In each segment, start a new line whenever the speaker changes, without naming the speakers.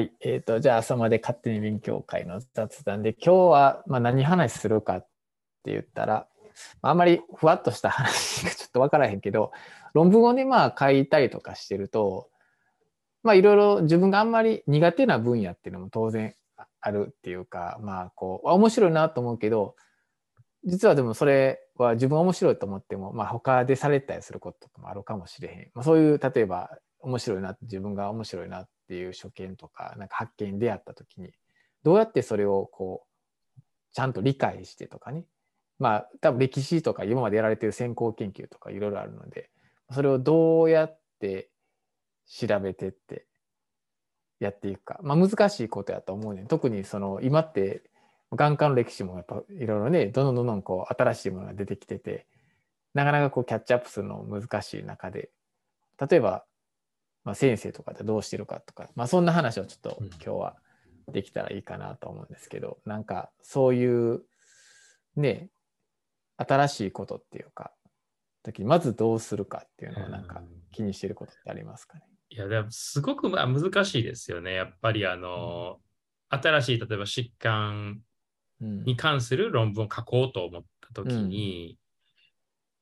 い。えっ、と、じゃあ朝まで勝手に勉強会の雑談で、今日は、まあ、何話するかって言ったら、あんまりふわっとした話がちょっとわからへんけど、論文をね、まあ書いたりとかしてると、まあいろいろ自分があんまり苦手な分野っていうのも当然あるっていうか、まあこう、面白いなと思うけど、実はでもそれは自分面白いと思っても、まあ他でされたりすることとかもあるかもしれへん。まあ、そういう、例えば面白いな、自分が面白いなっていう所見とか、なんか発見に出会った時に、どうやってそれをこう、ちゃんと理解してとかね、まあ多分歴史とか今までやられてる先行研究とかいろいろあるので、それをどうやって調べてってやっていくか、まあ難しいことやと思うね。特にその今って眼科の歴史もやっぱいろいろね、どんどんどんどんこう新しいものが出てきてて、なかなかこうキャッチアップするの難しい中で、例えばまあ、先生とかでどうしてるかとか、まあ、そんな話をちょっと今日はできたらいいかなと思うんですけど、うん、なんかそういうね新しいことっていうか時にまずどうするかっていうのをなんか気にしてることってありますかね、
いやでもすごくまあ難しいですよね。やっぱりあの、うん、新しい例えば疾患に関する論文を書こうと思った時に、うん、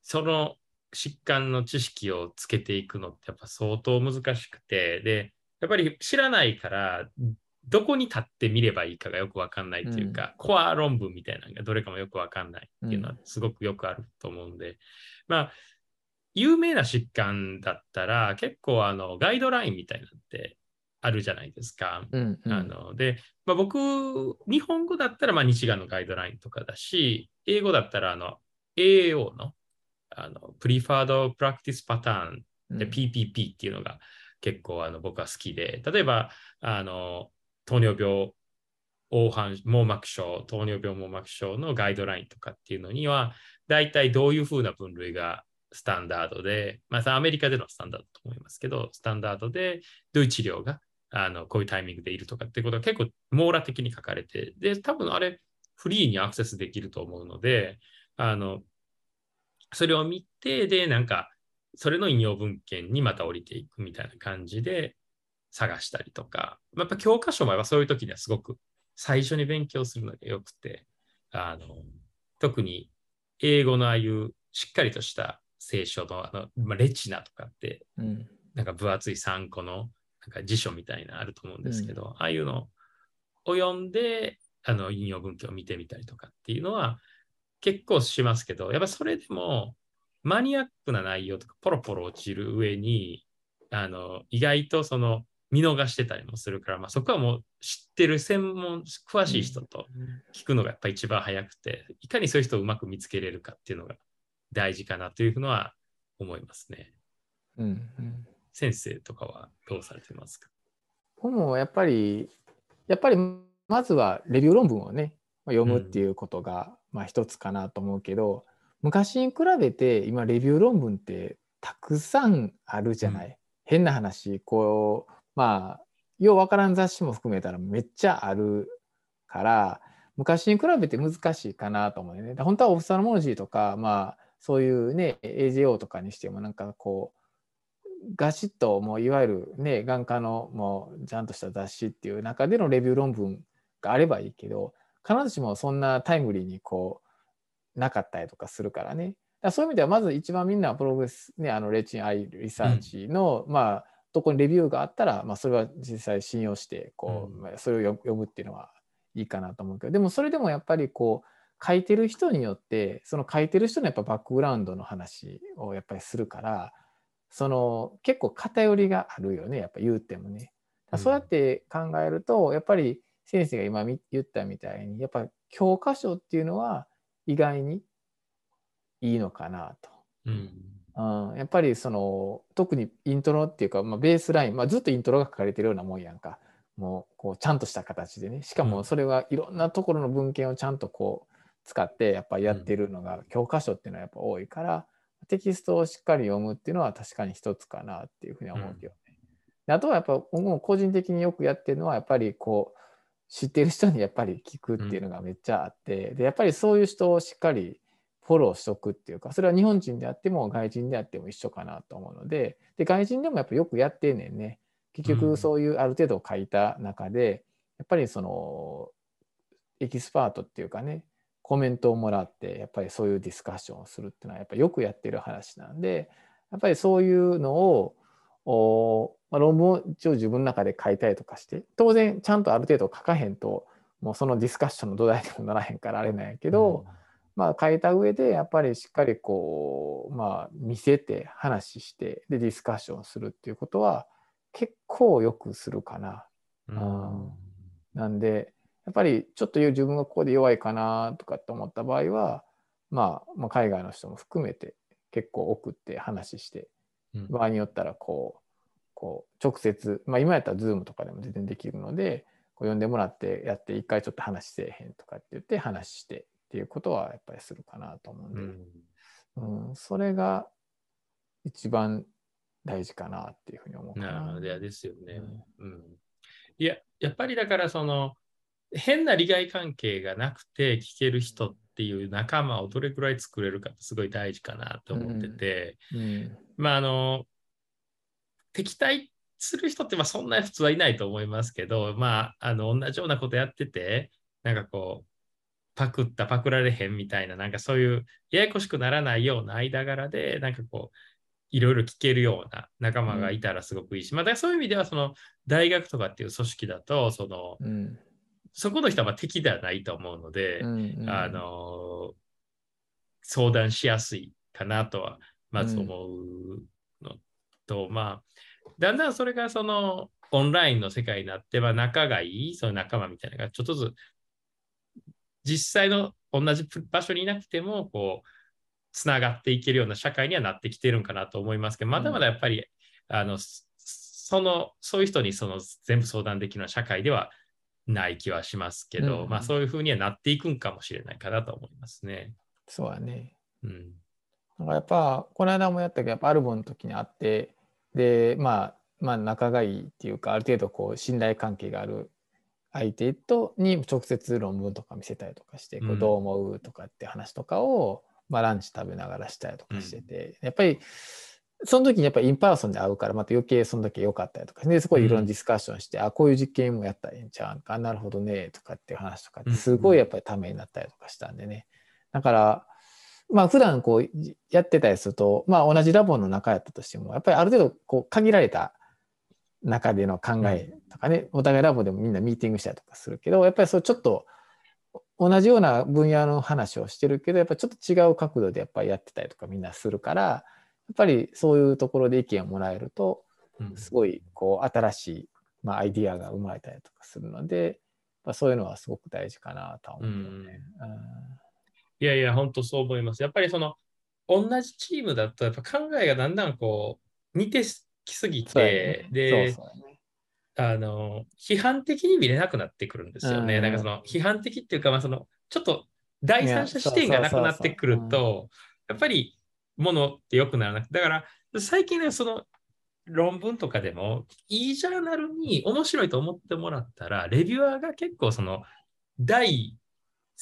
その疾患の知識をつけていくのってやっぱ相当難しくて、で、やっぱり知らないから、どこに立ってみればいいかがよくわかんないっていうか、うん、コア論文みたいなのがどれかもよくわかんないっていうのはすごくよくあると思うんで、うん、まあ、有名な疾患だったら結構あのガイドラインみたいなのってあるじゃないですか。
うんうん、
あので、まあ、僕、日本語だったらまあ日眼のガイドラインとかだし、英語だったらあの AAO のあの、プリファードプラクティスパターンで PPP っていうのが結構あの僕は好きで、例えば、あの、糖尿病、黄斑網膜症、糖尿病網膜症のガイドラインとかっていうのには、大体どういうふうな分類がスタンダードで、まあ、アメリカでのスタンダードと思いますけど、スタンダードでどういう治療があのこういうタイミングでいるとかっていうことが結構網羅的に書かれて、で、多分あれ、フリーにアクセスできると思うので、あのそれを見て、で、なんか、それの引用文献にまた降りていくみたいな感じで探したりとか、やっぱ教科書もそういう時にはすごく最初に勉強するのがよくて、あの、特に英語のああいうしっかりとした聖書のあの、まあ、レチナとかって、
うん、
なんか分厚い3個のなんか辞書みたいなあると思うんですけど、うん、ああいうのを読んで、あの引用文献を見てみたりとかっていうのは、結構しますけど、やっぱそれでもマニアックな内容とかポロポロ落ちる上に、あの、意外とその見逃してたりもするから、まあ、そこはもう知ってる専門、詳しい人と聞くのがやっぱ一番早くて、いかにそういう人をうまく見つけれるかっていうのが大事かなというのは思いますね。
うん、うん、
先生とかはどうされてますか？
僕もやっぱり、やっぱりまずはレビュー論文をね、読むっていうことが、まあ一つかなと思うけど、昔に比べて今レビュー論文ってたくさんあるじゃない？うん、変な話こうまあようわからん雑誌も含めたらめっちゃあるから昔に比べて難しいかなと思うよね。本当はオフサルモロジーとかまあそういうね AJO とかにしてもなんかこうガシッともういわゆるね眼科のもうちゃんとした雑誌っていう中でのレビュー論文があればいいけど必ずしもそんなタイムリーにこうなかったりとかするからね。だそういう意味ではまず一番みんなプログレス、ね、あのレチンアイリサーチの、うん、まあどこにレビューがあったら、まあ、それは実際信用してこう、うん、それを読むっていうのはいいかなと思うけどでもそれでもやっぱりこう書いてる人によってその書いてる人のやっぱバックグラウンドの話をやっぱりするからその結構偏りがあるよねやっぱ言うてもね。そうやって考えるとやっぱり先生が今言ったみたいにやっぱ教科書っていうのは意外にいいのかなと。
うん。
うん、やっぱりその特にイントロっていうか、まあ、ベースライン、まあ、ずっとイントロが書かれてるようなもんやんか。もうこうちゃんとした形でね。しかもそれはいろんなところの文献をちゃんとこう使ってやっぱやってるのが教科書っていうのはやっぱ多いから、テキストをしっかり読むっていうのは確かに一つかなっていうふうに思うけどね。うん、あとはやっぱ僕も個人的によくやってるのはやっぱりこう知ってる人にやっぱり聞くっていうのがめっちゃあって、うん、でやっぱりそういう人をしっかりフォローしとくっていうかそれは日本人であっても外人であっても一緒かなと思うのでで外人でもやっぱよくやってんねんね。結局そういうある程度書いた中で、やっぱりそのエキスパートっていうかねコメントをもらってやっぱりそういうディスカッションをするっていうのはやっぱりよくやってる話なんでやっぱりそういうのをお、まあ、論文を一応自分の中で書いたりとかして当然ちゃんとある程度書かへんともうそのディスカッションの土台にもならへんからあれなんやけど、うん、まあ書いた上でやっぱりしっかりこうまあ見せて話してでディスカッションするっていうことは結構よくするかな。うん、なんでやっぱりちょっと自分がここで弱いかなとかって思った場合は、まあ、まあ海外の人も含めて結構送って話して、場合によったらこうこう直接、まあ、今やったら Zoom とかでも全然できるのでこう呼んでもらってやって一回ちょっと話せえへんとかって言って話してっていうことはやっぱりするかなと思うんで、うん、うん、それが一番大事かなっていうふうに思う
な。なるですよね。うん、うん、いや、やっぱりだからその変な利害関係がなくて聞ける人っていう仲間をどれくらい作れるかってすごい大事かなと思ってて、うん。うん、まああの敵対する人ってまあそんなに普通はいないと思いますけどまああの同じようなことやっててなんかこうパクったパクられへんみたいななんかそういうややこしくならないような間柄でなんかこういろいろ聞けるような仲間がいたらすごくいいし、うん、まあ、そういう意味ではその大学とかっていう組織だとその、うん、そこの人はま敵ではないと思うので、うんうん、あの相談しやすいかなとはまず思うのと、うん、まあだんだんそれがそのオンラインの世界になって、まあ、仲がいいその仲間みたいなのがちょっとずつ実際の同じ場所にいなくてもこうつながっていけるような社会にはなってきてるんかなと思いますけどまだまだやっぱり、うん、あのそのそういう人にその全部相談できるような社会ではない気はしますけど、うん、まあそういうふうにはなっていくんかもしれないかなと思いますね。
そうやね。うん。なんかやっぱこの間もやったけどやっぱアルボの時にあってでまあまあ仲がいいっていうかある程度こう信頼関係がある相手とに直接論文とか見せたりとかして、こうどう思うとかって話とかを、まあ、ランチ食べながらしたりとかしてて、やっぱりその時にやっぱり in person で会うからまた余計その時良かったりとかでそこでいろんなディスカッションして、うん、あこういう実験もやったらいいんちゃうかなるほどねとかっていう話とかすごいやっぱりためになったりとかしたんでね。だからまあ普段こうやってたりするとまあ同じラボの中やったとしてもやっぱりある程度こう限られた中での考えとかね、お互いラボでもみんなミーティングしたりとかするけどやっぱりそうちょっと同じような分野の話をしてるけどやっぱちょっと違う角度でやっぱりやってたりとかみんなするからっぱりそういうところで意見をもらえると、すごいこう新しい、まあ、アイディアが生まれたりとかするので、まあ、そういうのはすごく大事かなと思うね、うん。
いやいや、本当そう思います。やっぱりその同じチームだとやっぱ考えがだんだんこう似てきすぎて、ね、で、そうそうね、あの批判的に見れなくなってくるんですよね。うん、なんかその批判的っていうか、まあ、そのちょっと第三者視点がなくなってくると、やっぱりものって良くならなくて、だから最近ね、その論文とかでも、いいジャーナルに面白いと思ってもらったら、レビュアーが結構その第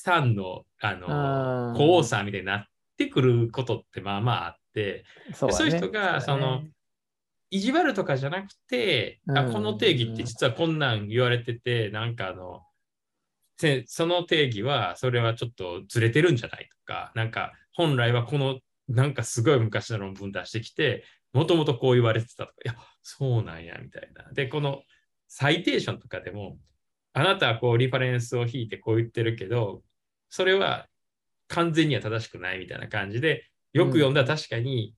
3のあのー、さんみたいになってくることってまあまああって、そう、ね,、いう人がその、ね、意地悪とかじゃなくて、あこの定義って実はこんなん言われてて、なんかあの、その定義はそれはちょっとずれてるんじゃないとか、なんか本来はこのなんかすごい昔の論文出してきて、もともとこう言われてたとか、いや、そうなんや、みたいな。で、このサイテーションとかでも、あなたはこうリファレンスを引いてこう言ってるけど、それは完全には正しくないみたいな感じで、よく読んだら確かに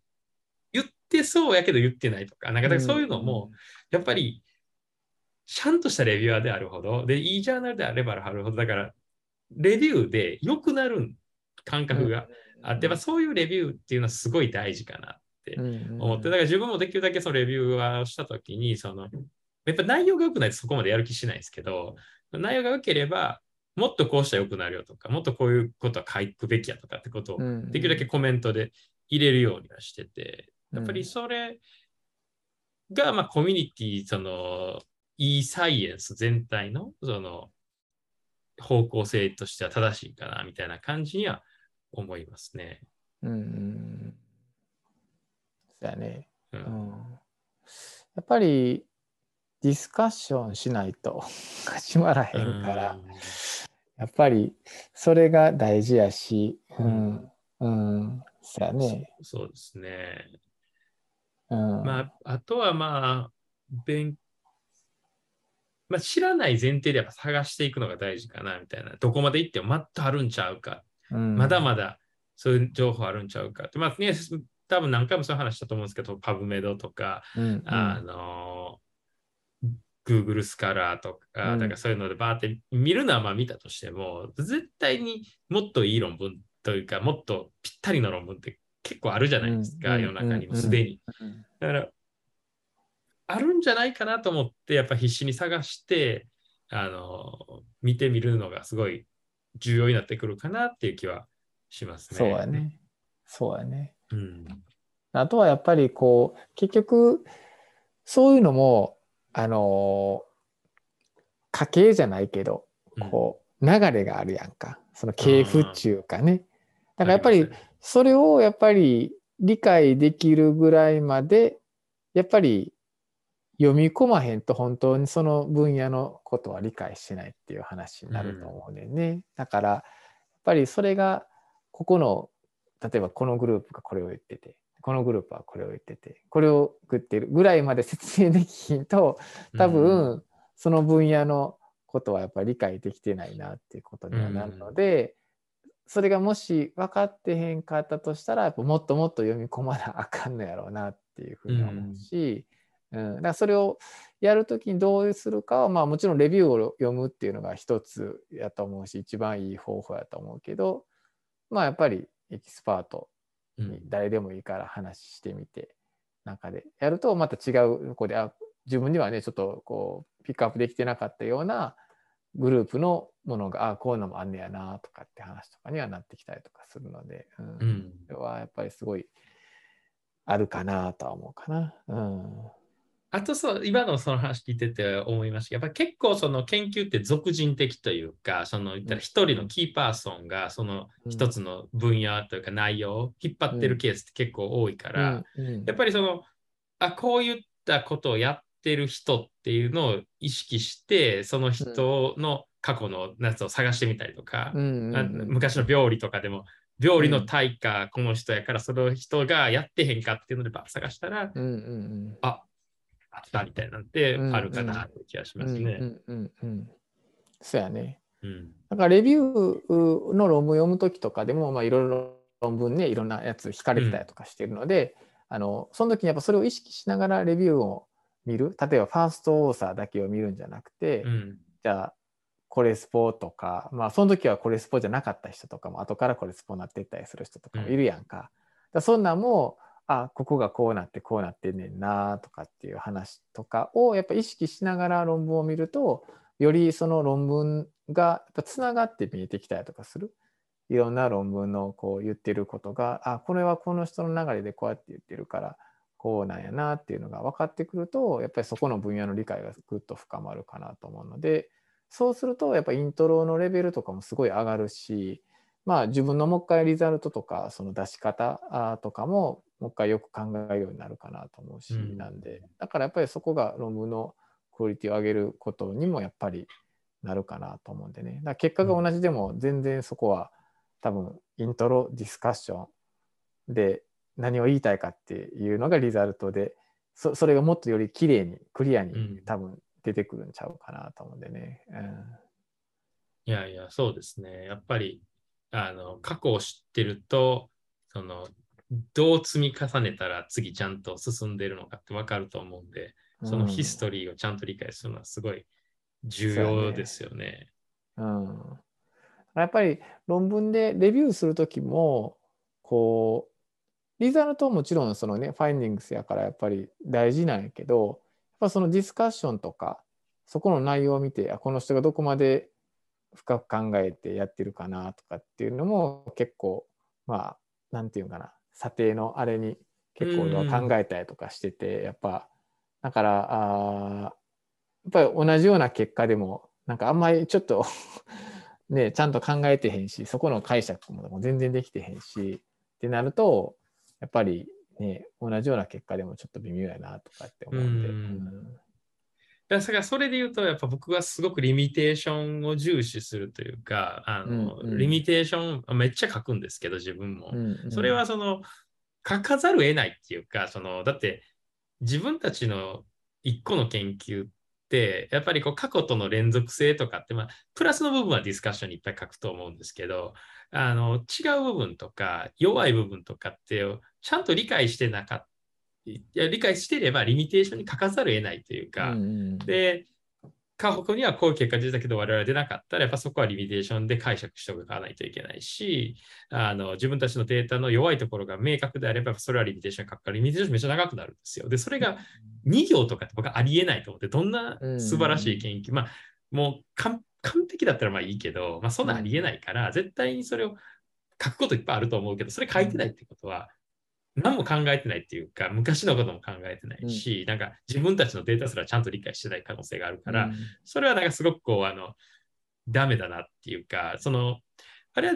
言ってそうやけど言ってないとか、なんかそういうのも、やっぱり、ちゃんとしたレビュアーであるほど、で、いいジャーナルであればあるほど、だから、レビューで良くなる感覚が。うん。あって、そういうレビューっていうのはすごい大事かなって思って、だから自分もできるだけそのレビューをしたときに、その、やっぱ内容が良くないとそこまでやる気しないですけど、内容が良ければ、もっとこうしたら良くなるよとか、もっとこういうことは書くべきやとかってことを、できるだけコメントで入れるようにはしてて、やっぱりそれが、まあ、コミュニティ、その、いいサイエンス全体の、その、方向性としては正しいかな、みたいな感じには思いますね。うん。
そうやね。うん、うん、やっぱり、ディスカッションしないと 始まらへんから、やっぱりそれが大事やし、うん、うん、そうやね。
そそうですね。
うん、
まあ、あとはまあ、勉まあ、知らない前提でやっぱ探していくのが大事かなみたいな。どこまで行ってもまっとあるんちゃうか。
うん
まだまだそういう情報あるんちゃうかって。まあね、多分何回もそういう話したと思うんですけど、パブメドとか、
うんうん
あの、Google スカラーとか、
うん
だからそういうのでバーって見るのはまあ見たとしても、絶対にもっといい論文というか、もっとぴったりの論文って結構あるじゃないですか、
うん
世の中にもすでに。
うん
だから、あるんじゃないかなと思って、やっぱ必死に探して、あの、見てみるのがすごい重要になってくるかなっていう気はしますね。
そうや。ね。そうやね。
うん。
あとはやっぱりこう、結局、そういうのも、あのー家系じゃないけど、こう、流れがあるやんか。その系譜っていうかね。だからやっぱりそれをやっぱり理解できるぐらいまで、やっぱり読み込まへんと本当にその分野のことは理解してないっていう話になると思うねんね。だから、やっぱりそれが、ここの、例えばこのグループがこれを言ってて、このグループはこれを言ってて、これを言ってるぐらいまで説明できひんと、多分、その分野のことはやっぱり理解できてないなっていうことにはなるので、それがもし分かってへんかったとしたらやっぱもっともっと読み込まなあかんのやろうなっていうふうに思うし、うん。だからそれをやるときにどうするかはまあもちろんレビューを読むっていうのが一つやと思うし一番いい方法やと思うけどまあやっぱりエキスパート誰でもいいから話してみて中でやるとまた違うとこであ自分にはねちょっとこうピックアップできてなかったようなグループのものがあこういうのもあんねやなとかって話とかにはなってきたりとかするので、うん。
うん。
それはやっぱりすごいあるかなとは思うかな。うん
あとそう、今のその話聞いてて思いました。けど、やっぱ結構その研究って属人的というか、その言ったら一人のキーパーソンがその一つの分野というか内容を引っ張ってるケースって結構多いから、
うん。
やっぱりその、あ、こういったことをやってる人っていうのを意識して、その人の過去のやつを探してみたりとか、昔の病理とかでも、病理の対価この人やから、その人がやってへんかっていうのでば探したら、
うんうん。
ああったみたいなんてあるかなって気がし
うん
ますね。
うんうんうんそうやね。
うん
だからレビューの論文読む時とかでも、まあ、いろいろ論文ねいろんなやつ引かれてたりとかしてるので、あのその時にやっぱそれを意識しながらレビューを見る例えばファーストオーサーだけを見るんじゃなくて、
うん
じゃあコレスポとかまあその時はコレスポじゃなかった人とかも後からコレスポになっていったりする人とかもいるやんか。だそんなんもあここがこうなってこうなってんねんなとかっていう話とかをやっぱ意識しながら論文を見るとよりその論文がつながって見えてきたりとかする。いろんな論文のこう言ってることがあこれはこの人の流れでこうやって言ってるからこうなんやなっていうのが分かってくるとやっぱりそこの分野の理解がぐっと深まるかなと思うのでそうするとやっぱイントロのレベルとかもすごい上がるしまあ自分のもう一回リザルトとかその出し方とかももう一回よく考えるようになるかなと思うし、
うん。
なんで。だからやっぱりそこが論文のクオリティを上げることにもやっぱりなるかなと思うんでね。だ結果が同じでも全然そこは多分イントロディスカッションで何を言いたいかっていうのがリザルトでそそれがもっとより綺麗にクリアに
うん。
多分出てくるんちゃうかなと思うんでね。
いやいや、そうですね。やっぱり、あの、過去を知ってると、その、どう積み重ねたら次ちゃんと進んでるのかって分かると思うんで、
うん。
そのヒストリーをちゃんと理解するのはすごい重要ですよね。
うん、やっぱり論文でレビューするときもこうリザルトはもちろんそのねファインディングスやからやっぱり大事なんやけどやっぱそのディスカッションとかそこの内容を見てあこの人がどこまで深く考えてやってるかなとかっていうのも結構まあなんていうかな査定のあれに結構俺は考えたりとかしててやっぱだからあーやっぱり同じような結果でもなんかあんまりちょっと ねちゃんと考えてへんしそこの解釈も全然できてへんしってなるとやっぱりね同じような結果でもちょっと微妙やなとかって思うんで。
うん。
うん
だからそれで言うと、やっぱ僕はすごくリミテーションを重視するというか、あの、
うんうん
リミテーションめっちゃ書くんですけど、自分も。
うんうん
それはその、書かざるを得ないっていうか、その、だって自分たちの一個の研究って、やっぱりこう過去との連続性とかって、まあ、プラスの部分はディスカッションにいっぱい書くと思うんですけど、あの、違う部分とか、弱い部分とかって、ちゃんと理解してなかった。いや理解してればリミテーションに書かざるを得ないというか、
うんうん
で、過去にはこういう結果出たけど、我々は出なかったら、やっぱそこはリミテーションで解釈しておかないといけないし、あの自分たちのデータの弱いところが明確であれば、それはリミテーションに書くから、リミテーションめっちゃ長くなるんですよ。で、それが2行とかって僕はありえないと思って、どんな素晴らしい研究、まあ、もう完完璧だったらまあいいけど、まあ、そんなありえないから、絶対にそれを書くこといっぱいあると思うけど、それ書いてないってことは、何も考えてないっていうか、昔のことも考えてないし、なんか自分たちのデータすらちゃんと理解してない可能性があるから、
うん。
それはなんかすごくこう、あの、ダメだなっていうか、その、あれは、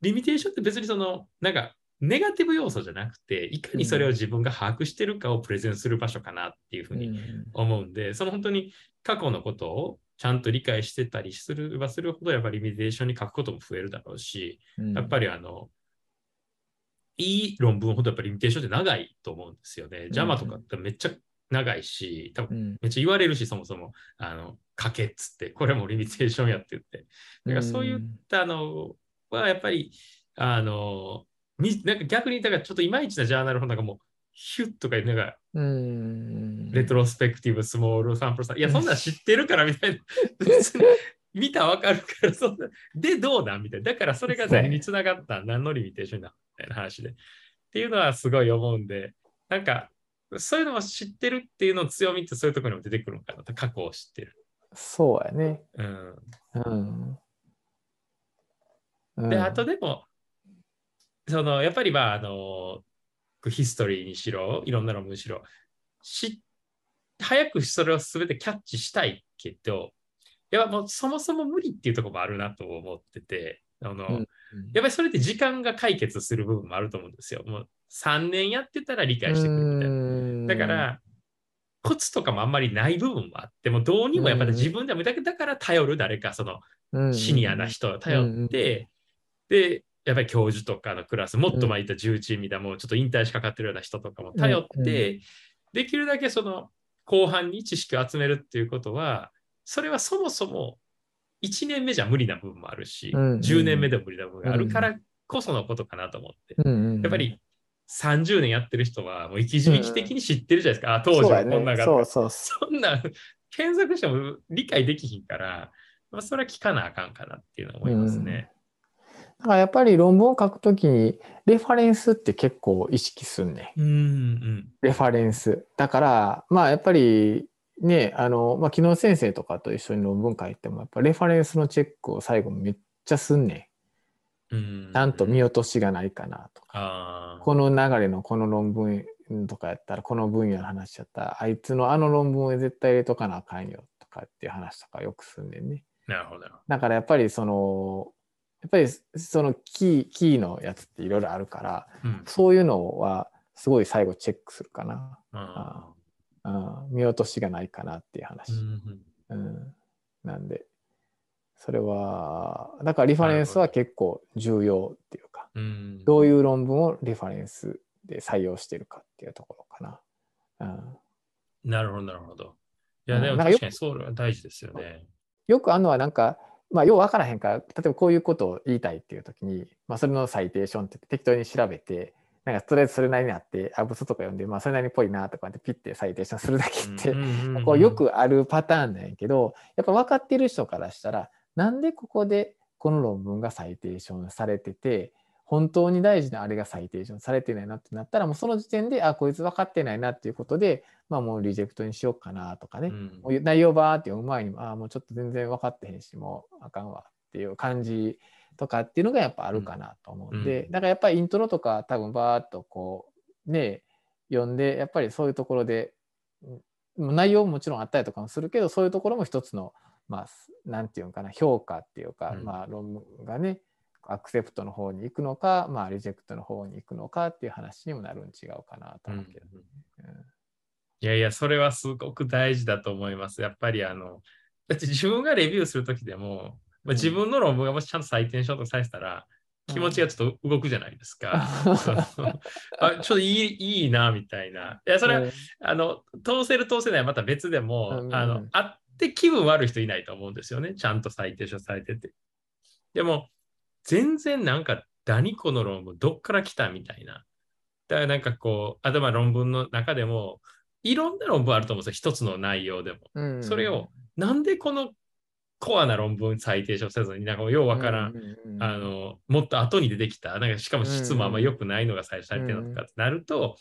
リミテーションって別にその、なんか、ネガティブ要素じゃなくて、いかにそれを自分が把握してるかをプレゼンする場所かなっていうふうに思うんで、その本当に過去のことをちゃんと理解してたりするばするほど、やっぱりリミテーションに書くことも増えるだろうし、
うん。
やっぱりあの、いい論文ほどやっぱりリミテーションって長いと思うんですよね。JAMA とかってめっちゃ長いし、多分
うん。
めっちゃ言われるし、そもそも、あの、書けっつって、これもリミテーションやって言って。だからそういったのはやっぱり、あの、になんか逆に、だからちょっといまいちなジャーナル本なんかもう、ヒュッとかいうなんか、
うん。
レトロスペクティブ、スモールサンプルさん、いや、そんなん知ってるからみたいな、見たらわかるから、そんな、で、どうなんみたいな。だからそれが何につながった何のリミテーションだみたいな話で。っていうのはすごい思うんで、なんか、そういうのを知ってるっていうのの強みってそういうところにも出てくるのかなと、過去を知ってる。
そうやね。
うん。
うん。うん
で、あとでも、その、やっぱりまあ、あの、ヒストリーにしろ、いろんなのむしろ、し、早くそれを全てキャッチしたいけど、やっぱもうそもそも無理っていうところもあるなと思ってて、あの、
うん
やっぱりそれって時間が解決する部分もあると思うんですよ。もう3年やってたら理解してくるみたいな。だか、ら、コツとかもあんまりない部分もあって、もうどうにもやっぱり自分でもだけだから頼る誰かその
うん。
シニアな人を頼って、で、やっぱり教授とかのクラス、もっと前いた重鎮みたいな、もうちょっと引退しかかってるような人とかも頼って、できるだけその後半に知識を集めるっていうことは、それはそもそも1年目じゃ無理な部分もあるし、
うんうん
10年目でも無理な部分があるからこそのことかなと思って。
うん
やっぱり30年やってる人は、もう生き生き的に知ってるじゃないですか。あ、当時はこんながあった
そうそうそ
そんな検索しても理解できひんから、まあ、それは聞かなあかんかなっていうのは思いますね。
う。だからやっぱり論文を書くときに、レファレンスって結構意識すんね。
うんうん
レファレンス。だから、まあやっぱり、ね、あの、まあ、昨日先生とかと一緒に論文書いても、やっぱレファレンスのチェックを最後めっちゃすんね
うん。
ん。ちゃんと見落としがないかなとか。この流れのこの論文とかやったら、この分野の話やったら、あいつのあの論文を絶対入れとかなあかんよとかっていう話とかよくすんねんね。
なるほど
だからやっぱりその、やっぱりそのキー、キーのやつっていろいろあるから、
ど。うん
そういうのはすごい最後チェックするかな。
あ
うん、見落としがないかなっていう
ー
話。
うん
うん、なんで、それは、だからリファレンスは結構重要っていうか、
うん
どういう論文をリファレンスで採用してるかっていうところかな。うん、
なるほど、なるほど。いや、
うん
でも確かにそうは大事ですよね。
よくあるのはなんか、まあ、よう分からへんから、例えばこういうことを言いたいっていう時に、まあ、それのサイテーションって適当に調べて、なんかとりあえずそれなりにあって、アブスとか読んで、まあ、それなりにっぽいなとかってピッてサイテーションするだけって、
うんうんうん
こうよくあるパターンなんやけど、やっぱ分かってる人からしたら、なんでここでこの論文がサイテーションされてて、本当に大事なあれがサイテーションされてないなってなったら、もうその時点で、あ、こいつ分かってないなっていうことで、まあもうリジェクトにしようかなとかね、
うん。
もう内容バーって読む前にあ、もうちょっと全然分かってへんし、もうあかんわっていう感じとかっていうのがやっぱあるかなと思うんで、
うん
だからやっぱりイントロとか多分バーっとこう、ね、読んで、やっぱりそういうところで、うん内容ももちろんあったりとかもするけど、そういうところも一つの、まあ、なんていうのかな、評価っていうか、
うん
まあ論文がね、アクセプトの方に行くのか、まあリジェクトの方に行くのかっていう話にもなるん違うかなと
うん
思うけど。うん
いやいや、それはすごく大事だと思います。やっぱりあの、だって自分がレビューするときでも、まあ、自分の論文がもしちゃんと採点しようとされてたら、気持ちがちょっと動くじゃないですか。あちょっといいいいな、みたいな。いや、それは、
うん
あの、通せる通せないはまた別でも、
うん
あの、あって気分悪い人いないと思うんですよね。ちゃんと採点書されてて。でも、全然なんか、何この論文、どっから来たみたいな。だからなんかこう、あとまあ論文の中でも、いろんな論文あると思うんですよ。一つの内容でも。
うん
それを、なんでこのコアな論文採定書せずに、なんかようわからん、
うううん
あの、もっと後に出てきた、なんかしかも質もあんま良くないのが採用されてるのとかってなると、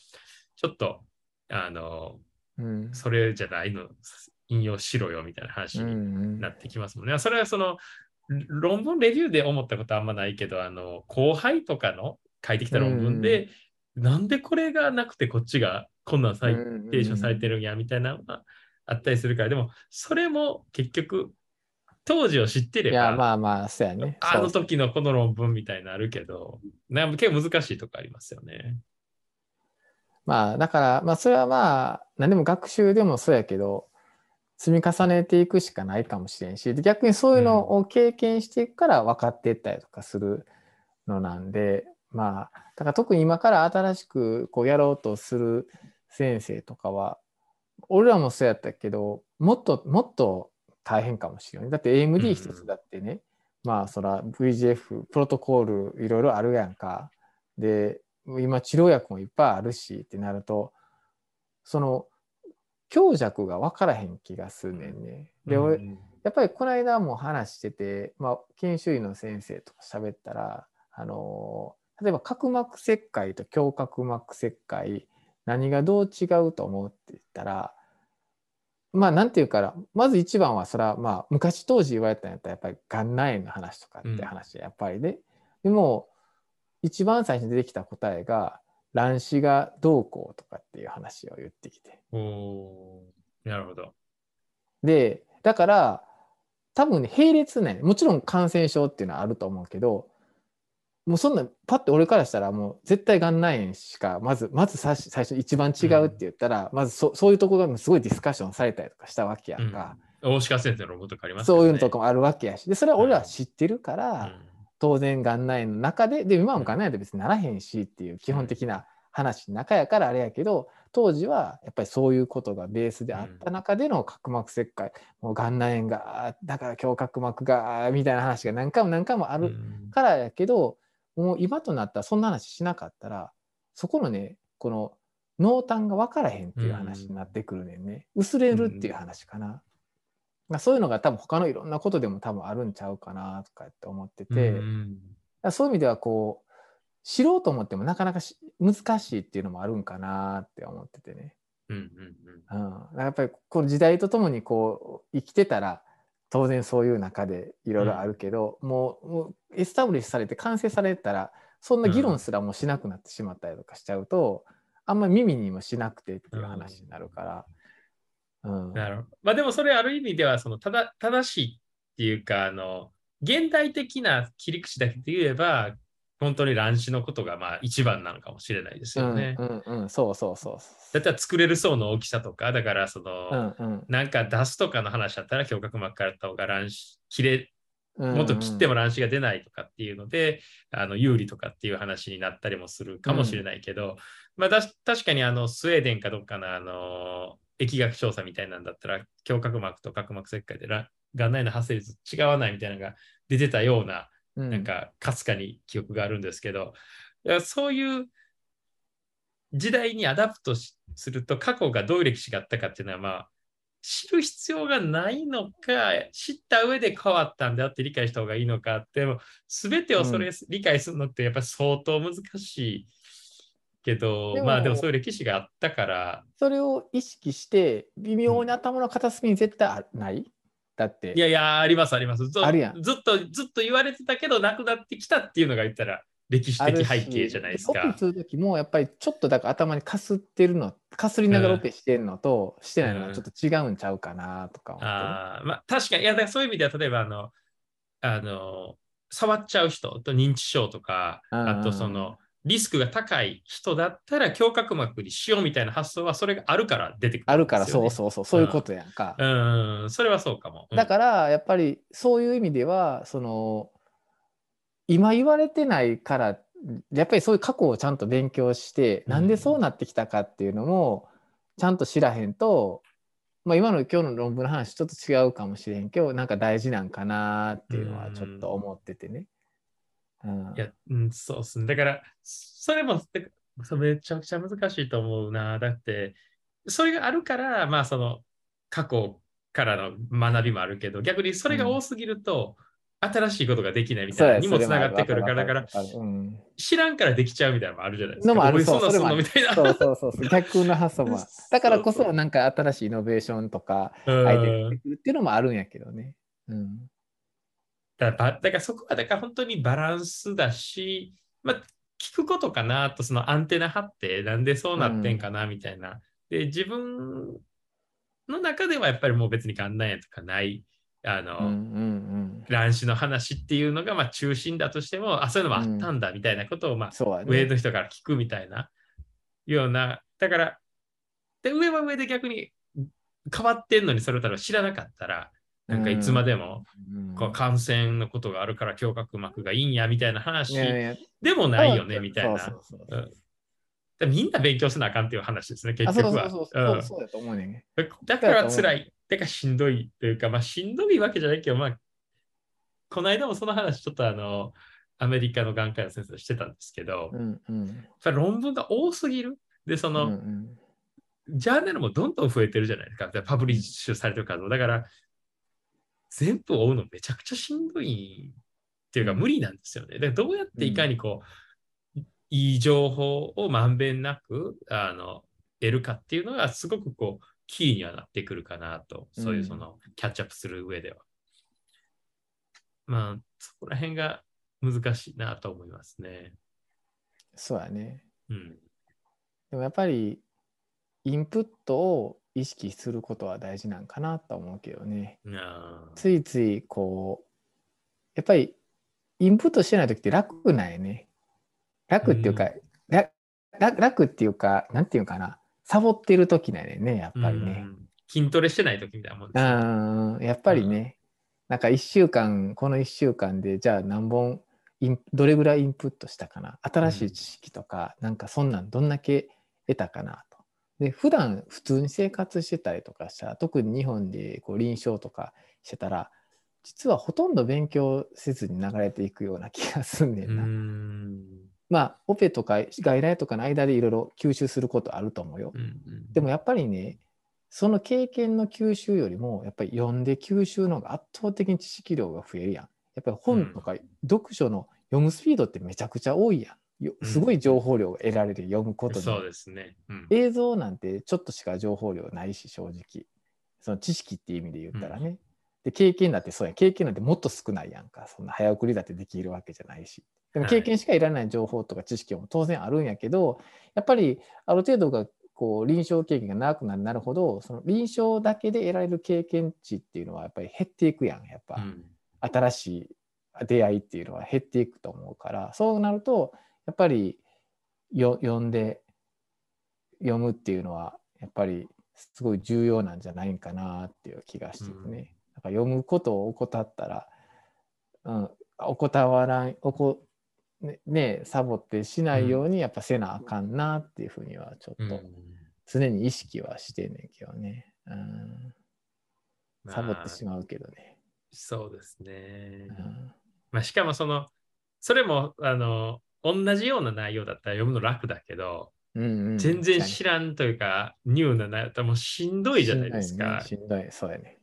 ちょっと、あの、
うん。
それじゃないの、引用しろよみたいな話
うんう
に
ん。
なってきますもんね。それはその、論文レビューで思ったことはあんまないけど、あの、後輩とかの書いてきた論文で、なんでこれがなくてこっちがこんなん採定書されてるんやみたいなのがあったりするから、でも、それも結局、当時を知ってれ
いや、
ば、
まあまあ、そうやね。
あの時のこの論文みたいなのあるけど、な結構難しいとこありますよね。
まあ、だから、まあ、それはまあ、何でも学習でもそうやけど、積み重ねていくしかないかもしれんし、で逆にそういうのを経験していくから分かっていったりとかするのなんで、まあ、だから特に今から新しくこうやろうとする先生とかは、俺らもそうやったけど、もっともっと大変かもしれない。だって AMD 一つだってね、まあそら VGF、プロトコールいろいろあるやんか。で、今治療薬もいっぱいあるしってなると、その強弱が分からへん気がするねんね。で、俺、
うん
やっぱりこの間も話してて、まあ、研修医の先生とか喋ったら、あの例えば角膜切開と胸角膜切開、何がどう違うと思うって言ったら、まあ、なんていうから、まず一番は、それは、まあ、昔当時言われたんやったら、やっぱり眼内炎の話とかって話、やっぱりね。でも、一番最初に出てきた答えが、卵子がどうこうとかっていう話を言ってきて。
なるほど。
で、だから、多分ね、並列ね、もちろん感染症っていうのはあると思うけど、もうそんな、パッて俺からしたら、もう絶対眼内炎しか、まず、まず最初一番違うって言ったら、まずそそういうところがすごいディスカッションされたりとかしたわけやんか。
大鹿先生の論文とかありますよね。
そういうのとかもあるわけやし。で、それは俺ら知ってるから、
うん。
当然眼内炎の中で、で、今も眼内炎って別にならへんしっていう基本的な話の中やからあれやけど、当時はやっぱりそういうことがベースであった中での角膜切開、もう眼内炎が、だから胸角膜が、みたいな話が何回も何回もある
うん。
からやけど、もう今となったらそんな話しなかったら、そこのね、この濃淡が分からへんっていう話になってくるねんね。薄れるっていう話かな。まあそういうのが多分他のいろんなことでも多分あるんちゃうかなとかって思ってて、
うん
そういう意味ではこう知ろうと思ってもなかなかし難しいっていうのもあるんかなって思っててね。やっぱりこの時代とともにこう生きてたら当然そういう中でいろいろあるけど、もうもうエスタブリッシュされて完成されたらそんな議論すらもうしなくなってしまったりとかしちゃうと、あんまり耳にもしなくてっていう話になるから。うん
なるほど。まあでもそれある意味ではそのただ正しいっていうかあの現代的な切り口だけで言えば本当に卵子のことがまあ一番なのかもしれないですよね。
うんうんうん、そうそうそう
だ
そ
ったら作れる層の大きさとかだからその、
う。うん
なんか出すとかの話だったら胸角膜からった方が卵子切れ
うん、
もっと切って
も、
も卵子が出ないとかっていうので、あの有利とかっていう話になったりもするかもしれないけど、まあだし確かにあのスウェーデンかどっかのあの疫学調査みたいなんだったら、胸角膜と角膜切開でら眼内の発生率違わないみたいなのが出てたような、
うん、
なんかかすかに記憶があるんですけど、いやそういう時代に adapt しすると過去がどういう歴史があったかっていうのはまあ知る必要がないのか知った上で変わったんだって理解した方がいいのかってでも全てをそれ理解するのってやっぱり相当難しいけど
でも
まあでもそういう歴史があったから。
それを意識して微妙に頭の片隅に絶対あない？だって。
いやいやありますあります。ず
あるやん。
ずっとずっと言われてたけどなくなってきたっていうのが言ったら歴史的背景じゃないですか。
オペ。する時もやっぱりちょっとだから頭にかすってるのかすりながらオペしてるのと、してないのはちょっと違うんちゃうかなとか思ってね、
あーまあ、確かに、いや、だからそういう意味では、例えば、あの、あの、触っちゃう人と認知症とか、
うん。
あとその、リスクが高い人だったら胸郭膜にしようみたいな発想はそれがあるから出てくる、
あるからそうそうそうそういうことやんか。
うん、それはそうかも。うん
だからやっぱりそういう意味ではその今言われてないからやっぱりそういう過去をちゃんと勉強して、
うん
なんでそうなってきたかっていうのもちゃんと知らへんと、まあ、今の今日の論文の話ちょっと違うかもしれんけどなんか大事なんかなっていうのはちょっと思っててね。うん。
いや、うん、そうっすね。だから、それもめちゃくちゃ難しいと思うな。だって、それがあるから、まあ、その、過去からの学びもあるけど、逆にそれが多すぎると、新しいことができないみたいなにもつながってくるから、だから、
うん。
知らんからできちゃうみたいなのもあるじゃないですか。
のもあるそうそうそうそうそう。逆の発想もある。だからこ
そ
なんか新しいイノベーションとか
うん。
アイデアが出てくるっていうのもあるんやけどね。うん
だからばだからそこはだから本当にバランスだし、まあ、聞くことかなとそのアンテナ張ってなんでそうなってんかなみたいな。で自分の中ではやっぱりもう別に元来やとかないあの、
うんうん
卵子の話っていうのがまあ中心だとしてもあそういうのもあったんだみたいなことを、まあ
うん、ね。
上の人から聞くみたいなようなだからで上は上で逆に変わってんのにそれを知らなかったらなんかいつまでも、
うん
こう感染のことがあるから胸郭膜がいいんやみたいな話でもないよねみたいな。でみんな勉強せなあかんっていう話ですね、結局は。だから辛い。だからしんどいというか、まあしんどいわけじゃないけど、まあ、この間もその話ちょっとあの、アメリカの眼科医の先生としてたんですけど、
うんうん
論文が多すぎる。で、そ
うん
の、
うん
ジャーナルもどんどん増えてるじゃないですか。でパブリッシュされてる数も。だから、全部追うのめちゃくちゃしんどいっていうか無理なんですよね。で、どうやっていかにこう、いい情報をまんべんなくあの得るかっていうのがすごくこう、キーにはなってくるかなと、そういうその、キャッチアップする上では。まあ、そこら辺が難しいなと思いますね。
そうやね。
うん。
でもやっぱりインプットを意識することは大事なんかなと思うけどね。ついついこうやっぱりインプットしてない時って楽なんやね。楽っていうか、ら楽楽っていうかなんていうかなサボってる時なんやねやっぱりね。
うん筋トレしてない時みたいなもんです
やっぱりね、なんか1週間この1週間でじゃあ何本どれぐらいインプットしたかな新しい知識とか、なんかそんなんどんだけ得たかなと。で普段普通に生活してたりとかしたら特に日本でこう臨床とかしてたら実はほとんど勉強せずに流れていくような気がすんね
うん
な。
ん。
まあオペとか外来とかの間でいろいろ吸収することあると思うよ。
うんうん
でもやっぱりねその経験の吸収よりもやっぱり読んで吸収の方が圧倒的に知識量が増えるやん。やっぱり本とか読書の読むスピードってめちゃくちゃ多いやん。すごい情報量が得られる読むことで。
そうですね。うん
映像なんてちょっとしか情報量ないし正直。その知識っていう意味で言ったらね。で経験だってそうやん経験なんてもっと少ないやんか。そんな早送りだってできるわけじゃないし。でも
はい
経験しかいらない情報とか知識も当然あるんやけど、やっぱりある程度がこう臨床経験が長くなるなるほどその臨床だけで得られる経験値っていうのはやっぱり減っていくやんやっぱ、
うん
新しい出会いっていうのは減っていくと思うからそうなるとやっぱりよ読んで読むっていうのはやっぱりすごい重要なんじゃないんかなっていう気がしててね、
うん。
なんか読むことを怠ったら、うん、怠わらんおこねねサボってしないようにやっぱせなあかんなっていうふうにはちょっと
うん。
常に意識はしてんねんけどね、うん、サボってしまうけどね、
そうですね。
うん。
まあ、しかもその、それも、あの、同じような内容だったら読むの楽だけど、
うんうん、
全然知らんというか、ニューな内容だったらもうしんどいじゃないですか。
しんどいねどい、そうやね。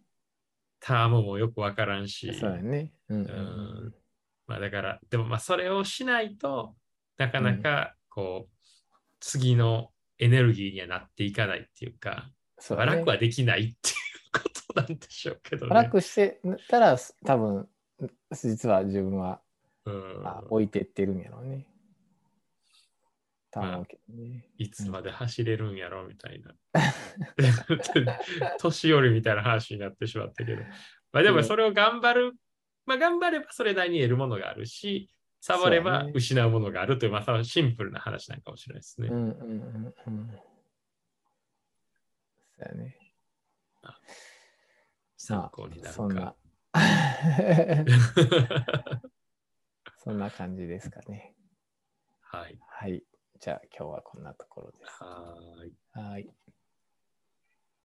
タームもよくわからんし。
そうやね。うんうん
うんまあだから、でもまあそれをしないとなかなかこう、次のエネルギーにはなっていかないっていうか、まあ
そうやね
楽はできないっていうことなんでしょうけどね。
楽してたら多分実は自分は、
うん
あ置いてってるんやろうね。とは思うけどね。
いつまで走れるんやろみたいな。年寄りみたいな話になってしまったけど。まあでもそれを頑張る、まあ頑張ればそれなりに得るものがあるし、触れば失うものがあるという、まあ、シンプルな話なんかもしれないですね。
うんうんうんうん。そうやね。
参考になる
そんな
か。
そんな感じですかね。
はい。
はい。じゃあ今日はこんなところです。
はーい。
はい。